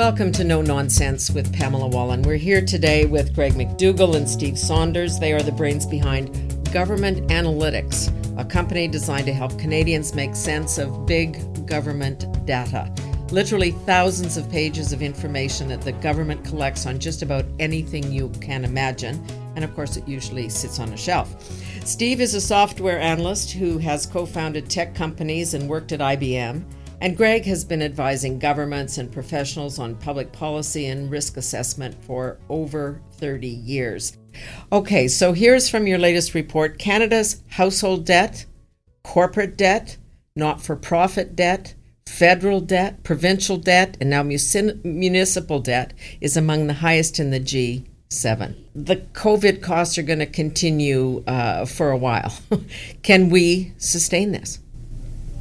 Welcome to No Nonsense with Pamela Wallin. We're here today with Greg McDougall and Steve Saunders. They are the brains behind Government Analytics, a company designed to help Canadians make sense of big government data. Literally thousands of pages of information that the government collects on just about anything you can imagine. And of course, it usually sits on a shelf. Steve is a software analyst who has co founded tech companies and worked at IBM. And Greg has been advising governments and professionals on public policy and risk assessment for over 30 years. Okay, so here's from your latest report Canada's household debt, corporate debt, not for profit debt, federal debt, provincial debt, and now municipal debt is among the highest in the G7. The COVID costs are going to continue uh, for a while. Can we sustain this?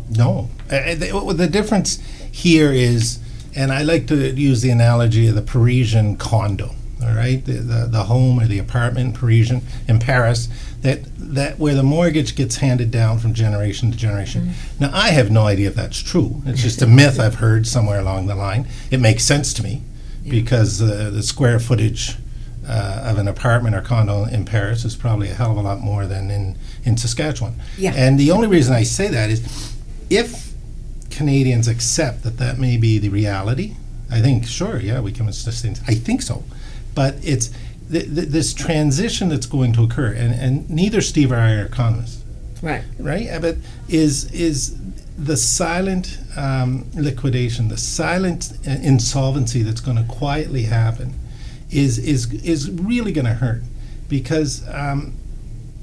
No. Uh, the, the difference here is, and I like to use the analogy of the Parisian condo, all right, the, the, the home or the apartment in Parisian in Paris, that that where the mortgage gets handed down from generation to generation. Mm-hmm. Now I have no idea if that's true. It's just a myth I've heard somewhere along the line. It makes sense to me yeah. because uh, the square footage uh, of an apartment or condo in Paris is probably a hell of a lot more than in in Saskatchewan. Yeah. And the only reason I say that is if Canadians accept that that may be the reality, I think sure, yeah, we can sustain. I think so, but it's th- th- this transition that's going to occur, and, and neither Steve or I are economists, right? Right, but is is the silent um, liquidation, the silent uh, insolvency that's going to quietly happen, is is is really going to hurt, because um,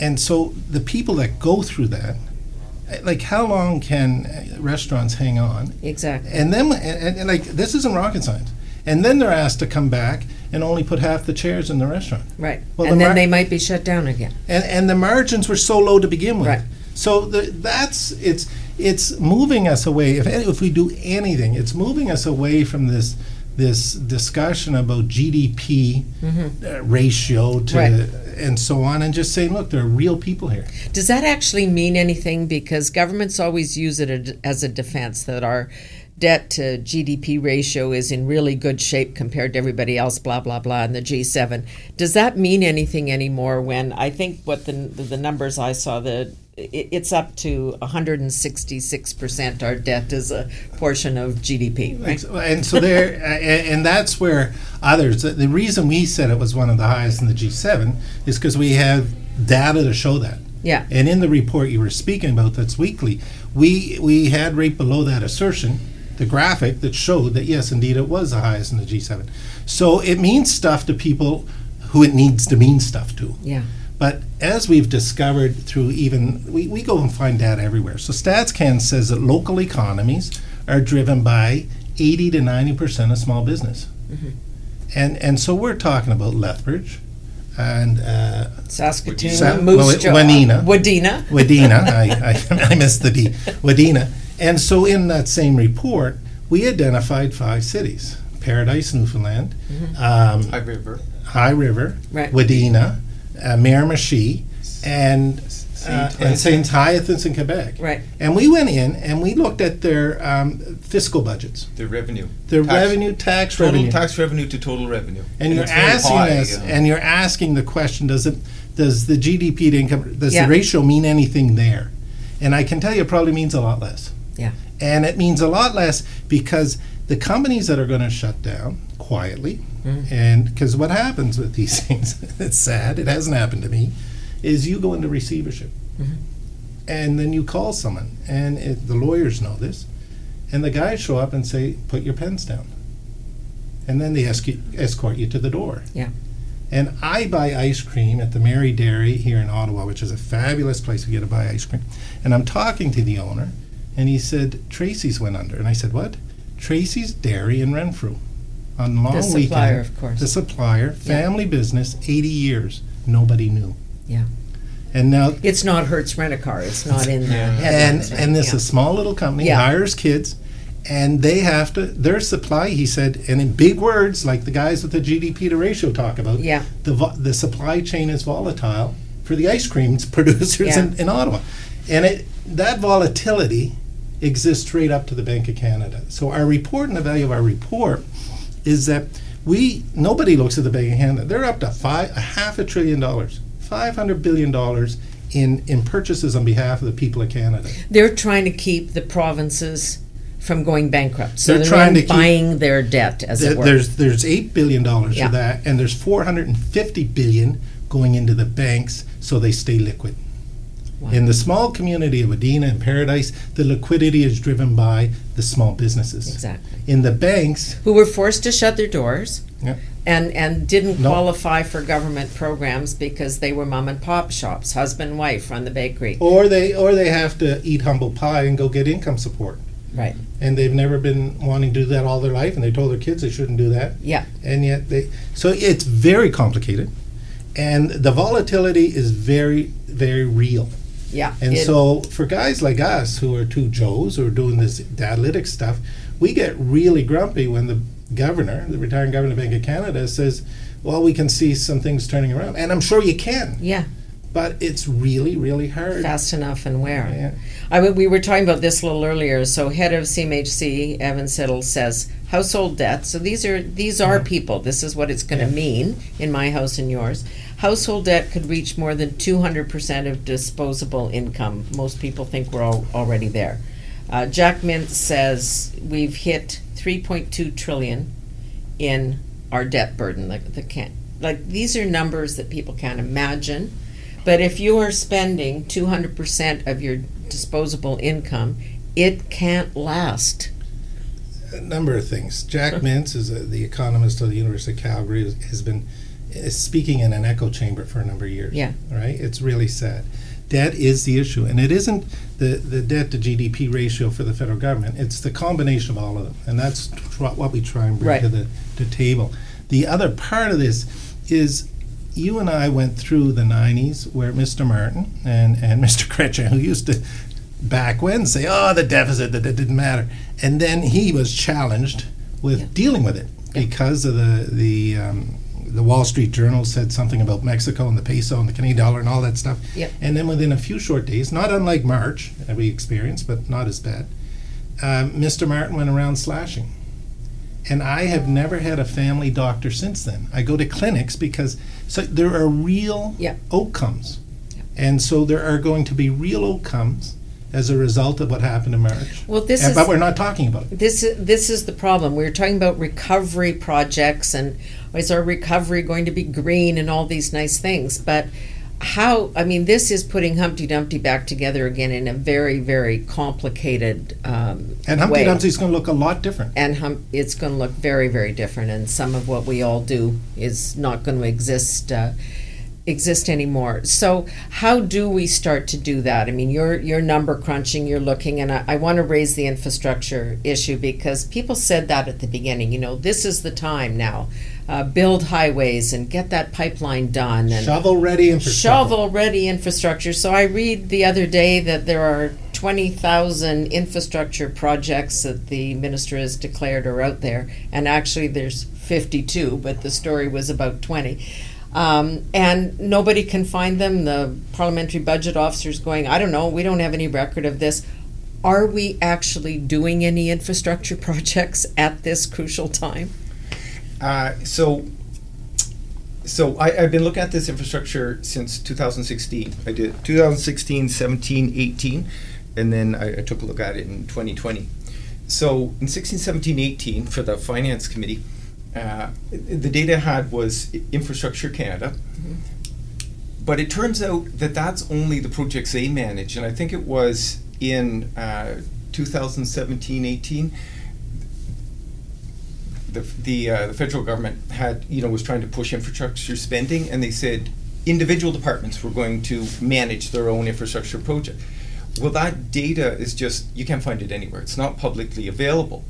and so the people that go through that like how long can restaurants hang on? Exactly. And then and, and, like this isn't rocket science. And then they're asked to come back and only put half the chairs in the restaurant. Right. Well, and the then mar- they might be shut down again. And and the margins were so low to begin with. Right. So the, that's it's it's moving us away. If, if we do anything it's moving us away from this this discussion about GDP mm-hmm. uh, ratio to right. and so on, and just saying, look, there are real people here. Does that actually mean anything? Because governments always use it as a defense that our debt to GDP ratio is in really good shape compared to everybody else, blah blah blah, in the G7. Does that mean anything anymore? When I think what the the numbers I saw the it's up to 166% our debt is a portion of GDP, right? And so there, and that's where others, the reason we said it was one of the highest in the G7 is because we have data to show that. Yeah. And in the report you were speaking about that's weekly, we, we had right below that assertion the graphic that showed that yes, indeed, it was the highest in the G7. So it means stuff to people who it needs to mean stuff to. Yeah. But as we've discovered through even, we, we go and find data everywhere. So StatsCan says that local economies are driven by 80 to 90% of small business. Mm-hmm. And, and so we're talking about Lethbridge and uh, Saskatoon, Sa- Moose Jaw, Wadena. Wadena. Wadena. I, I, I missed the D. Wadena. And so in that same report, we identified five cities Paradise, Newfoundland, mm-hmm. um, High River, High River, right. Wadena, uh, Miramichi, and uh, and St. Hyacinthe in Quebec. Right. And we went in and we looked at their um, fiscal budgets. Their revenue. Their tax, revenue, tax total revenue. tax revenue to total revenue. And, and you're asking high, us, and you're asking the question: Does it, does the GDP to income, does yeah. the ratio mean anything there? And I can tell you, it probably means a lot less. Yeah. And it means a lot less because the companies that are going to shut down quietly, mm. and because what happens with these things, it's sad, it hasn't happened to me, is you go into receivership. Mm-hmm. And then you call someone, and it, the lawyers know this, and the guys show up and say, "Put your pens down," and then they you, escort you to the door. Yeah. And I buy ice cream at the Merry Dairy here in Ottawa, which is a fabulous place to get to buy ice cream. And I'm talking to the owner, and he said Tracy's went under, and I said, "What?" Tracy's Dairy in Renfrew on long the supplier, weekend. of course. The supplier, family yeah. business, 80 years. Nobody knew. Yeah. And now it's not Hertz Rent a Car. It's not in there. yeah. And right? and this yeah. is a small little company yeah. hires kids, and they have to their supply. He said, and in big words, like the guys with the GDP to ratio talk about. Yeah. The the supply chain is volatile for the ice cream producers in, in Ottawa, and it that volatility exists straight up to the Bank of Canada. So our report and the value of our report is that we nobody looks at the Bank of Canada. They're up to five a half a trillion dollars, five hundred billion dollars in in purchases on behalf of the people of Canada. They're trying to keep the provinces from going bankrupt. So They're they're, trying to keep- buying their debt, as it were. There's there's eight billion dollars Yeah. for that, and there's four hundred and fifty billion going into the banks so they stay liquid. Wow. In the small community of Wadena and Paradise, the liquidity is driven by the small businesses. exactly. In the banks, Who were forced to shut their doors. Yeah. And, and didn't No. qualify for government programs because they were mom and pop shops, husband and wife run the bakery. or they or they have to eat humble pie and go get income support. Right. And they've never been wanting to do that all their life, and they told their kids they shouldn't do that. Yeah. and yet they so it's very complicated and the volatility is very very real Yeah. and so for guys like us who are two joes who are doing this datalytics stuff we get really grumpy when the governor the retiring governor of bank of canada says well we can see some things turning around and i'm sure you can yeah. But it's really really hard Fast enough and where? Yeah. I mean, we were talking about this a little earlier. So, head of CMHC, Evan Siddall, says household debt. So these are these are people. This is what it's going to Yeah. mean in my house and yours. Household debt could reach more than two hundred percent of disposable income. Most people think we're all, already there. Uh, Jack Mintz says we've hit three point two trillion in our debt burden. Like the can like these are numbers that people can't imagine. But if you are spending 200% of your disposable income, it can't last. a number of things. Jack Mintz is a, the economist of the University of Calgary. Has, been is speaking in an echo chamber for a number of years. Yeah. right. It's really sad. Debt is the issue, and it isn't the, the debt to GDP ratio for the federal government. It's the combination of all of them, and that's tr- what we try and bring Right. to the to table. The other part of this is you and I went through the 90s where Mr. Martin and, and Mr. Kretschmer, who used to back when say, oh, the deficit, that it didn't matter. And then he was challenged with Yeah. dealing with it because of the, the, um, the Wall Street Journal said something about Mexico and the peso and the Canadian dollar and all that stuff. Yep. And then within a few short days, not unlike March that we experienced, but not as bad, um, Mr. Martin went around slashing. And I have never had a family doctor since then. I go to clinics because so there are real Yeah. outcomes. Yeah. And so there are going to be real outcomes as a result of what happened in March. Well, this And- is but we're not talking about it. this is this is the problem. We were talking about recovery projects and is our recovery going to be green and all these nice things, but how I mean this is putting Humpty Dumpty back together again in a very very complicated um, And Humpty way. Dumpty's going to look a lot different. and hum, it's going to look very, very different. And some of what we all do is not going to exist uh, exist anymore. So, how do we start to do that? I mean, you're you're number crunching, you're looking, and I, I want to raise the infrastructure issue because people said that at the beginning. You know, this is the time now. Uh, build highways and get that pipeline done and Shovel ready infrastructure. shovel ready infrastructure. So I read the other day that there are 20,000 infrastructure projects that the minister has declared are out there, and actually there's 52, but the story was about 20. Um, and nobody can find them. The parliamentary budget officer's going, I don't know, we don't have any record of this. Are we actually doing any infrastructure projects at this crucial time? Uh, so, so I, I've been looking at this infrastructure since 2016. I did 2016, 17, 18, and then I, I took a look at it in 2020. So in 16, 17, 18 for the finance committee, uh, the data I had was Infrastructure Canada. But it turns out that that's only the projects they manage, and I think it was in uh, 2017, 18 the the, uh, the federal government had you know was trying to push infrastructure spending, and they said individual departments were going to manage their own infrastructure project. Well, that data is just you can't find it anywhere. It's not publicly available.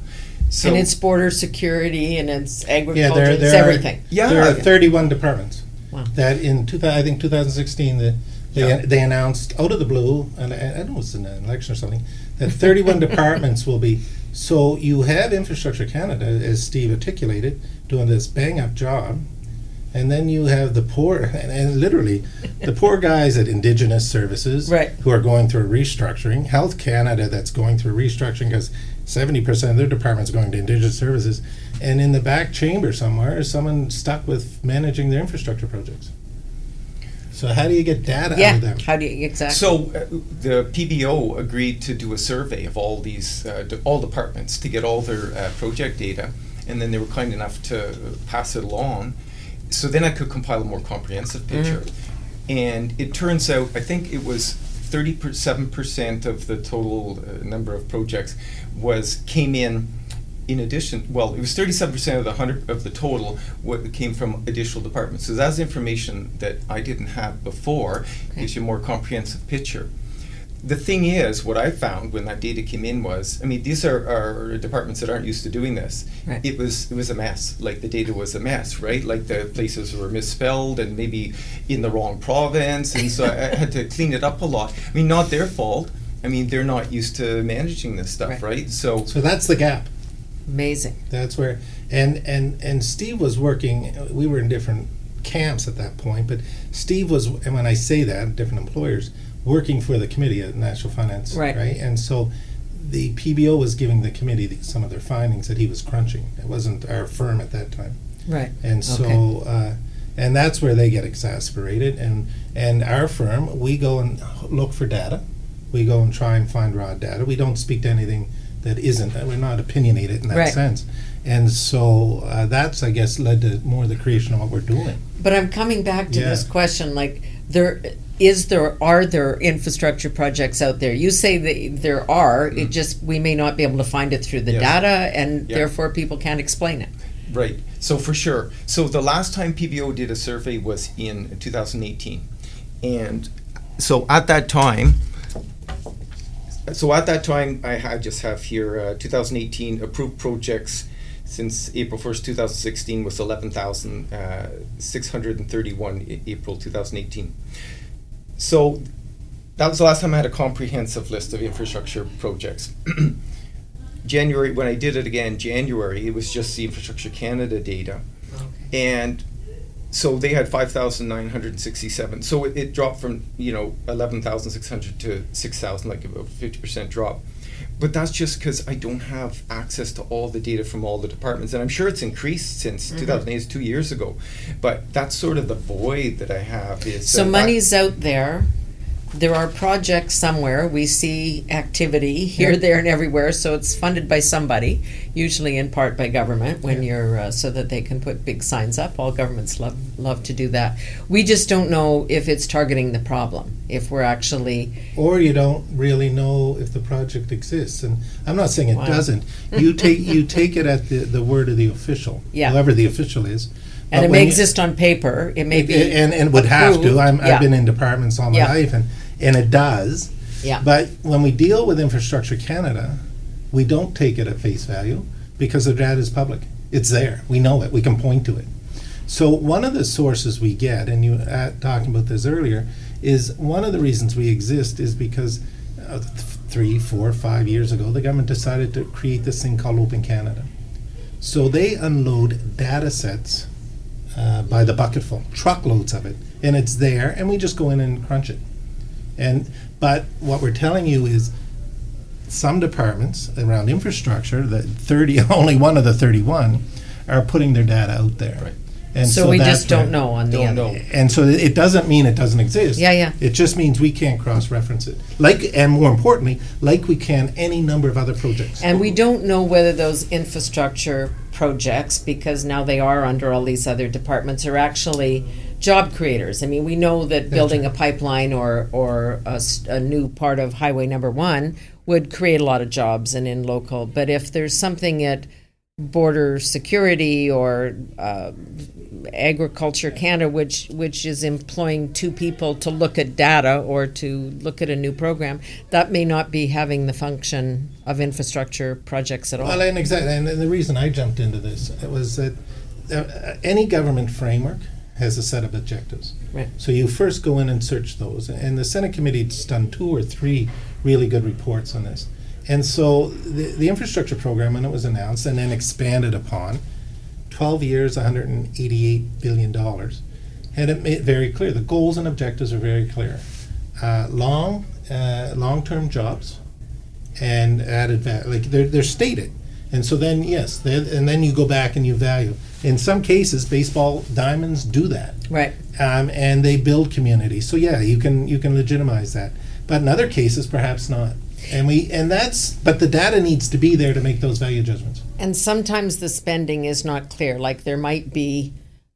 So and it's border security and it's Yeah, agriculture, there, it's there everything. Are, Yeah. there are 31 departments. Wow. That in 2000, I think 2016, the, they, Yeah. they announced out of the blue, and I, I know it's an election or something, that 31 departments will be. So you have Infrastructure Canada, as Steve articulated, doing this bang up job. And then you have the poor, and, and literally, the poor guys at Indigenous Services Right. who are going through a restructuring. Health Canada, that's going through restructuring because 70% of their departments going to Indigenous Services. and in the back chamber somewhere is someone stuck with managing their infrastructure projects. So how do you get data out of them? how do you, exactly. So uh, the PBO agreed to do a survey of all these, uh, de- all departments to get all their uh, project data, and then they were kind enough to pass it along. So then I could compile a more comprehensive picture. And it turns out, I think it was thirty-seven percent of the total uh, number of projects was came in. In addition, well, it was thirty-seven percent of the hundred of the total what came from additional departments. So that's information that I didn't have before. Okay. Gives you a more comprehensive picture. The thing is, what I found when that data came in was, I mean, these are, are departments that aren't used to doing this. Right. It was it was a mess. Like the data was a mess, right? Like the places were misspelled and maybe in the wrong province, and so I, I had to clean it up a lot. I mean, not their fault. I mean, they're not used to managing this stuff, Right. right? So So that's the gap. Amazing. That's where, and and and Steve was working. We were in different camps at that point, but Steve was, and when I say that, different employers working for the committee at National Finance, Right. Right, and so the PBO was giving the committee the, some of their findings that he was crunching. It wasn't our firm at that time, Right. and so. Okay. Uh, and that's where they get exasperated, and and our firm, we go and look for data, we go and try and find raw data. We don't speak to anything that isn't. We're not opinionated in that Right. sense. And so uh, that's, I guess, led to more of the creation of what we're doing. But I'm coming back to Yeah. this question, like there is there are there infrastructure projects out there? You say that there are. It just we may not be able to find it through the Yes. data, and Yeah. therefore people can't explain it. Right. So for sure. So the last time PBO did a survey was in 2018, and so at that time, so at that time, I just have here uh, 2018 approved projects since April 1st, 2016 was 11,631 uh, April 2018. So that was the last time I had a comprehensive list of infrastructure projects. January, when I did it again, January, it was just the Infrastructure Canada data. And so they had 5,967. So it, it dropped from, you know, 11,600 to 6,000, like about 50% drop. But that's just because I don't have access to all the data from all the departments. And I'm sure it's increased since mm-hmm. 2008, it's two years ago. But that's sort of the void that I have is. So money's out there. There are projects somewhere. We see activity here, there, and everywhere. So it's funded by somebody, usually in part by government. When you're uh, so that they can put big signs up. All governments love love to do that. We just don't know if it's targeting the problem. If we're actually Or you don't really know if the project exists. And I'm not saying it Wow. doesn't. You take you take it at the, the word of the official, Yeah. whoever the official is. And it may you- exist on paper. It may be and and would have to. I'm, Yeah. I've been in departments all my Yeah. life, and and it does. Yeah. But when we deal with Infrastructure Canada, we don't take it at face value because the data is public. It's there. We know it. We can point to it. So one of the sources we get, and you uh, talking about this earlier, is one of the reasons we exist is because uh, th- three, four, five years ago, the government decided to create this thing called Open Canada. So they unload data sets uh, by the bucketful, truckloads of it, and it's there, and we just go in and crunch it. And but what we're telling you is some departments around infrastructure, the 30, only one of the 31, are putting their data out there. Right. And so, we that's just don't know on the Don't other. know. And so it doesn't mean it doesn't exist. Yeah, yeah. It just means we can't cross-reference it. Like, and more importantly, like we can any number of other projects. And we don't know whether those infrastructure projects, because now they are under all these other departments, are actually job creators. I mean, we know that building a pipeline or, or a, a new part of Highway Number One would create a lot of jobs and in local. But if there's something at border security or uh, agriculture Canada, which which is employing two people to look at data or to look at a new program, that may not be having the function of infrastructure projects at all. Well, and exactly, and the reason I jumped into this it was that uh, any government framework has a set of objectives. Right. So you first go in and search those, and the Senate committee's done two or three really good reports on this. And so the, the infrastructure program, when it was announced and then expanded upon, 12 years, 188 billion dollars, had it made very clear. The goals and objectives are very clear. Uh, long, uh, long-term jobs, and added value. Like they're, they're stated. And so then, yes, and then you go back and you value. In some cases, baseball diamonds do that, Right. um, and they build community. So yeah, you can you can legitimize that. But in other cases, perhaps not. And we and that's but the data needs to be there to make those value judgments. And sometimes the spending is not clear. Like there might be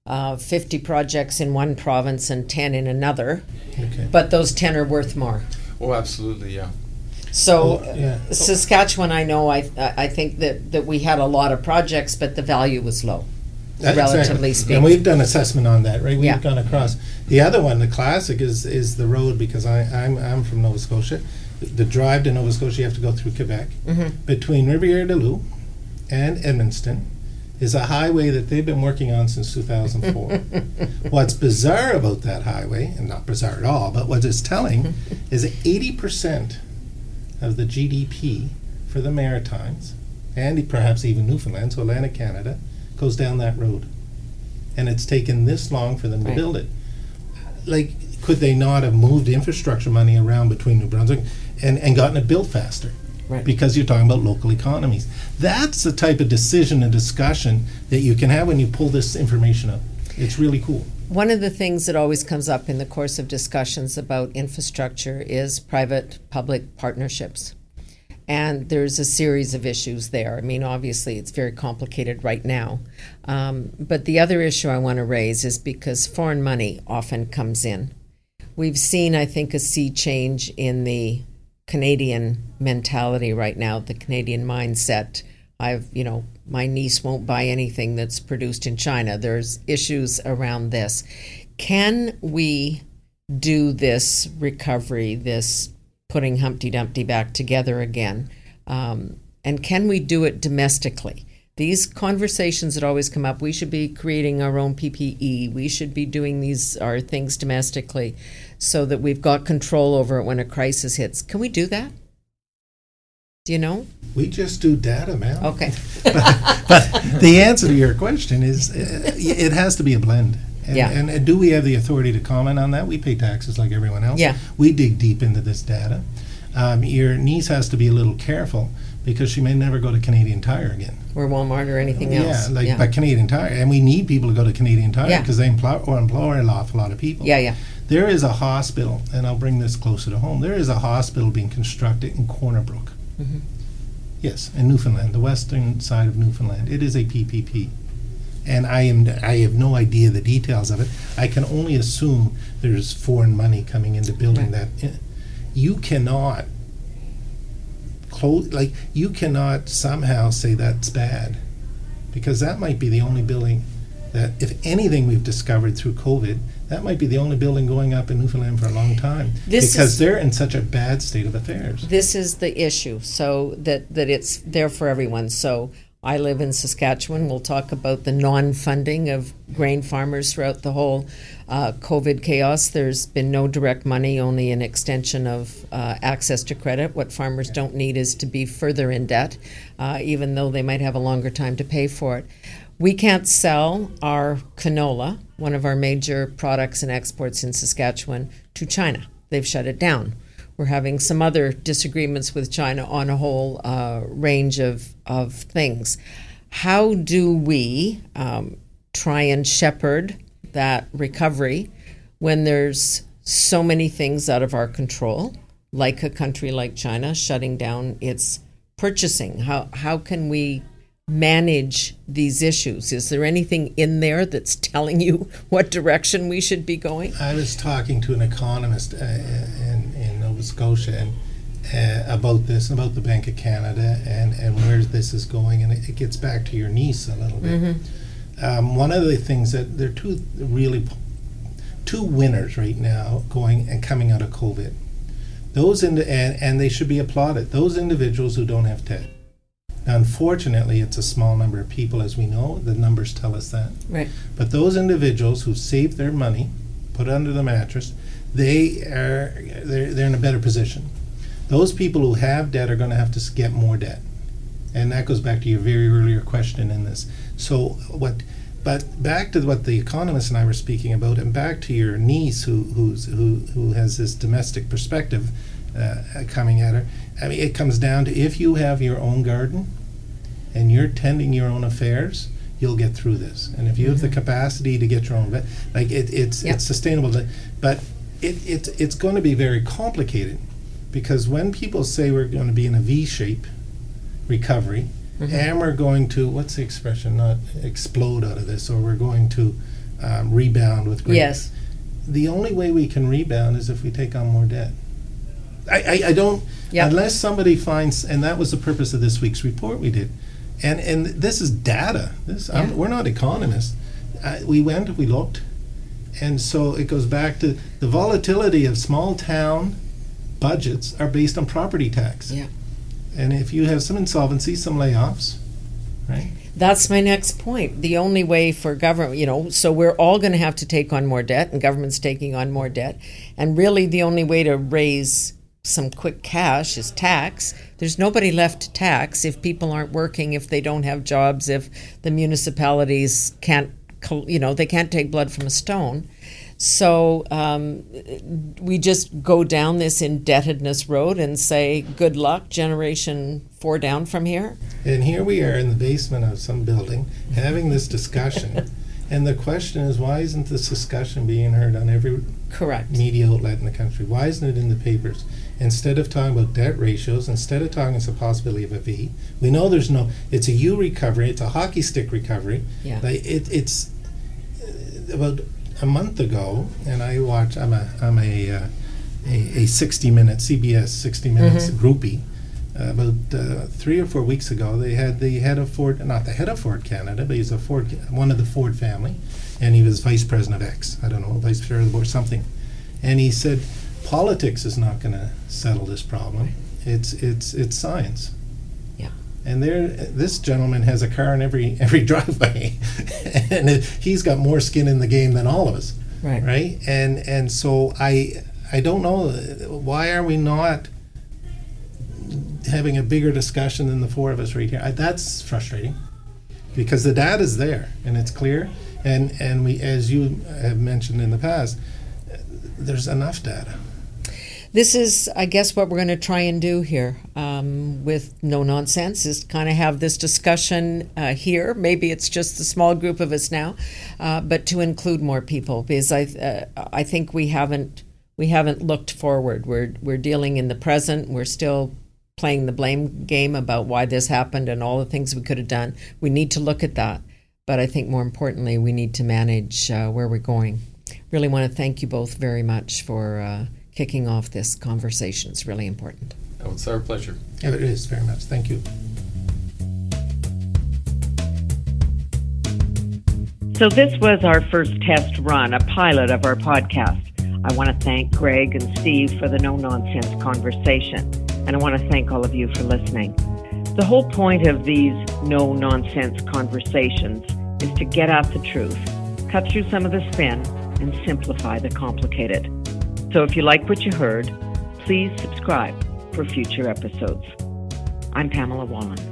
uh, 50 projects in one province and 10 in another, Okay. but those 10 are worth more. Oh, absolutely, yeah. So Oh, yeah. Saskatchewan, I know, I I think that, that we had a lot of projects, but the value was low, That- relatively exactly. speaking. And we've done assessment on that, right? We've Yeah. gone across. The other one, the classic, is is the road because I, I'm I'm from Nova Scotia. The drive to Nova Scotia, you have to go through Quebec. Mhm. Between Rivière-du-Loup and Edmundston is a highway that they've been working on since 2004. What's bizarre about that highway, and not bizarre at all, but what it's telling is that 80% of the GDP for the Maritimes, and perhaps even Newfoundland, so Atlantic Canada, goes down that road. And it's taken this long for them to Right. build it. Like, could they not have moved infrastructure money around between New Brunswick and, and gotten it built faster? Right. Because you're talking about local economies. That's the type of decision and discussion that you can have when you pull this information up. It's really cool. One of the things that always comes up in the course of discussions about infrastructure is private public partnerships. And there's a series of issues there. I mean, obviously, it's very complicated right now. Um, but the other issue I want to raise is because foreign money often comes in. We've seen, I think, a sea change in the Canadian mentality right now, the Canadian mindset. I've, you know, my niece won't buy anything that's produced in China. There's issues around this. Can we do this recovery, this putting Humpty Dumpty back together again? Um, and can we do it domestically? These conversations that always come up, we should be creating our own PPE. We should be doing these our things domestically so that we've got control over it when a crisis hits. Can we do that? Do you know? We just do data, man. Okay. but the answer to your question is uh, it has to be a blend. And, Yeah. and, and do we have the authority to comment on that? We pay taxes like everyone else. Yeah. We dig deep into this data. Um, your niece has to be a little careful because she may never go to Canadian Tire again. Or Walmart or anything else. Yeah, like but Canadian Tire, and we need people to go to Canadian Tire Yeah. because they employ, or employ an awful lot of people. yeah, yeah. There is a hospital, and I'll bring this closer to home. There is a hospital being constructed in Corner Brook. Mhm. Yes, in Newfoundland, the western side of Newfoundland. It is a PPP, and I am I have no idea the details of it. I can only assume there's foreign money coming into building that. You cannot close like you cannot somehow say that's bad, because that might be the only building that, if anything, we've discovered through COVID, that might be the only building going up in Newfoundland for a long time This because is- they're in such a bad state of affairs. This is the issue, so that, that it's there for everyone. So I live in Saskatchewan. We'll talk about the non-funding of grain farmers throughout the whole uh, COVID chaos. There's been no direct money, only an extension of uh, access to credit. What farmers don't need is to be further in debt, uh, even though they might have a longer time to pay for it. We can't sell our canola, one of our major products and exports in Saskatchewan, to China. They've shut it down. We're having some other disagreements with China on a whole uh, range of, of things. How do we um, try and shepherd that recovery when there's so many things out of our control, like a country like China shutting down its purchasing? How, how can we manage these issues? Is there anything in there that's telling you what direction we should be going? I was talking to an economist uh, in, in Nova Scotia and uh, about this, about the Bank of Canada, and, and where this is going, and it, it gets back to your niece a little bit. Um, one of the things that there are two really two winners right now going and coming out of COVID. Those in the, and, and they should be applauded. Those individuals who don't have debt. Now, unfortunately, it's a small number of people, as we know. The numbers tell us that. Right. But those individuals who saved their money, put it under the mattress, they are they're, they're in a better position. Those people who have debt are going to have to get more debt, and that goes back to your very earlier question in this. So what? But back to what the economist and I were speaking about, and back to your niece who who's who who has this domestic perspective, uh, uh, coming at her. I mean, it comes down to if you have your own garden, and you're tending your own affairs, you'll get through this. And if you have the capacity to get your own, like it, it's Yep. it's sustainable. But- But it, it's it's going to be very complicated because when people say we're going to be in a V shape recovery, and we're going to what's the expression? Not explode out of this, or we're going to um, rebound with great Yes. the only way we can rebound is if we take on more debt. I, I, I don't Yeah. unless somebody finds, and that was the purpose of this week's report we did, and and this is data. This I'm, Yeah. we're not economists. Uh, we went, we looked, and so it goes back to the volatility of small town budgets are based on property tax. Yeah. And if you have some insolvency, some layoffs, right? That's my next point. The only way for government, you know, so we're all going to have to take on more debt, and government's taking on more debt. And really, the only way to raise some quick cash is tax. There's nobody left to tax if people aren't working, if they don't have jobs, if the municipalities can't, you know, they can't take blood from a stone. So um, we just go down this indebtedness road and say, good luck, generation four down from here. And here we are in the basement of some building having this discussion. and the question is, why isn't this discussion being heard on every Correct. media outlet in the country? Why isn't it in the papers? Instead of talking about debt ratios, instead of talking it's a possibility of a V, we know there's no. It's a U recovery. It's a hockey stick recovery. Yeah. Like it, it's uh, about a month ago, and I watch. I'm a I'm a uh, a, a 60 minute CBS 60 minutes groupie. Uh, about uh, three or four weeks ago, they had the head of Ford, not the head of Ford Canada, but he's a Ford, one of the Ford family, and he was vice president of X. I don't know, vice chair of the board, something. And he said, politics is not going to settle this problem. It's it's it's science. Yeah. And there, this gentleman has a car in every every driveway, and it, he's got more skin in the game than all of us, Right. right? And and so I I don't know why are we not having a bigger discussion than the four of us right here. I, that's frustrating because the data is there and it's clear, and and we as you have mentioned in the past, there's enough data. This is, I guess, what we're going to try and do here um, with no nonsense is kind of have this discussion uh, here. Maybe it's just the small group of us now, uh, but to include more people because I, uh, I think we haven't we haven't looked forward. We're we're dealing in the present. We're still playing the blame game about why this happened and all the things we could have done. We need to look at that, but I think more importantly, we need to manage uh, where we're going. Really want to thank you both very much for. Kicking off this conversation. It's really important. Oh, it's our pleasure. Yeah, it is very much. Thank you. So, this was our first test run, a pilot of our podcast. I want to thank Greg and Steve for the no nonsense conversation, and I want to thank all of you for listening. The whole point of these no nonsense conversations is to get at the truth, cut through some of the spin, and simplify the complicated. So if you like what you heard, please subscribe for future episodes. I'm Pamela Wallin.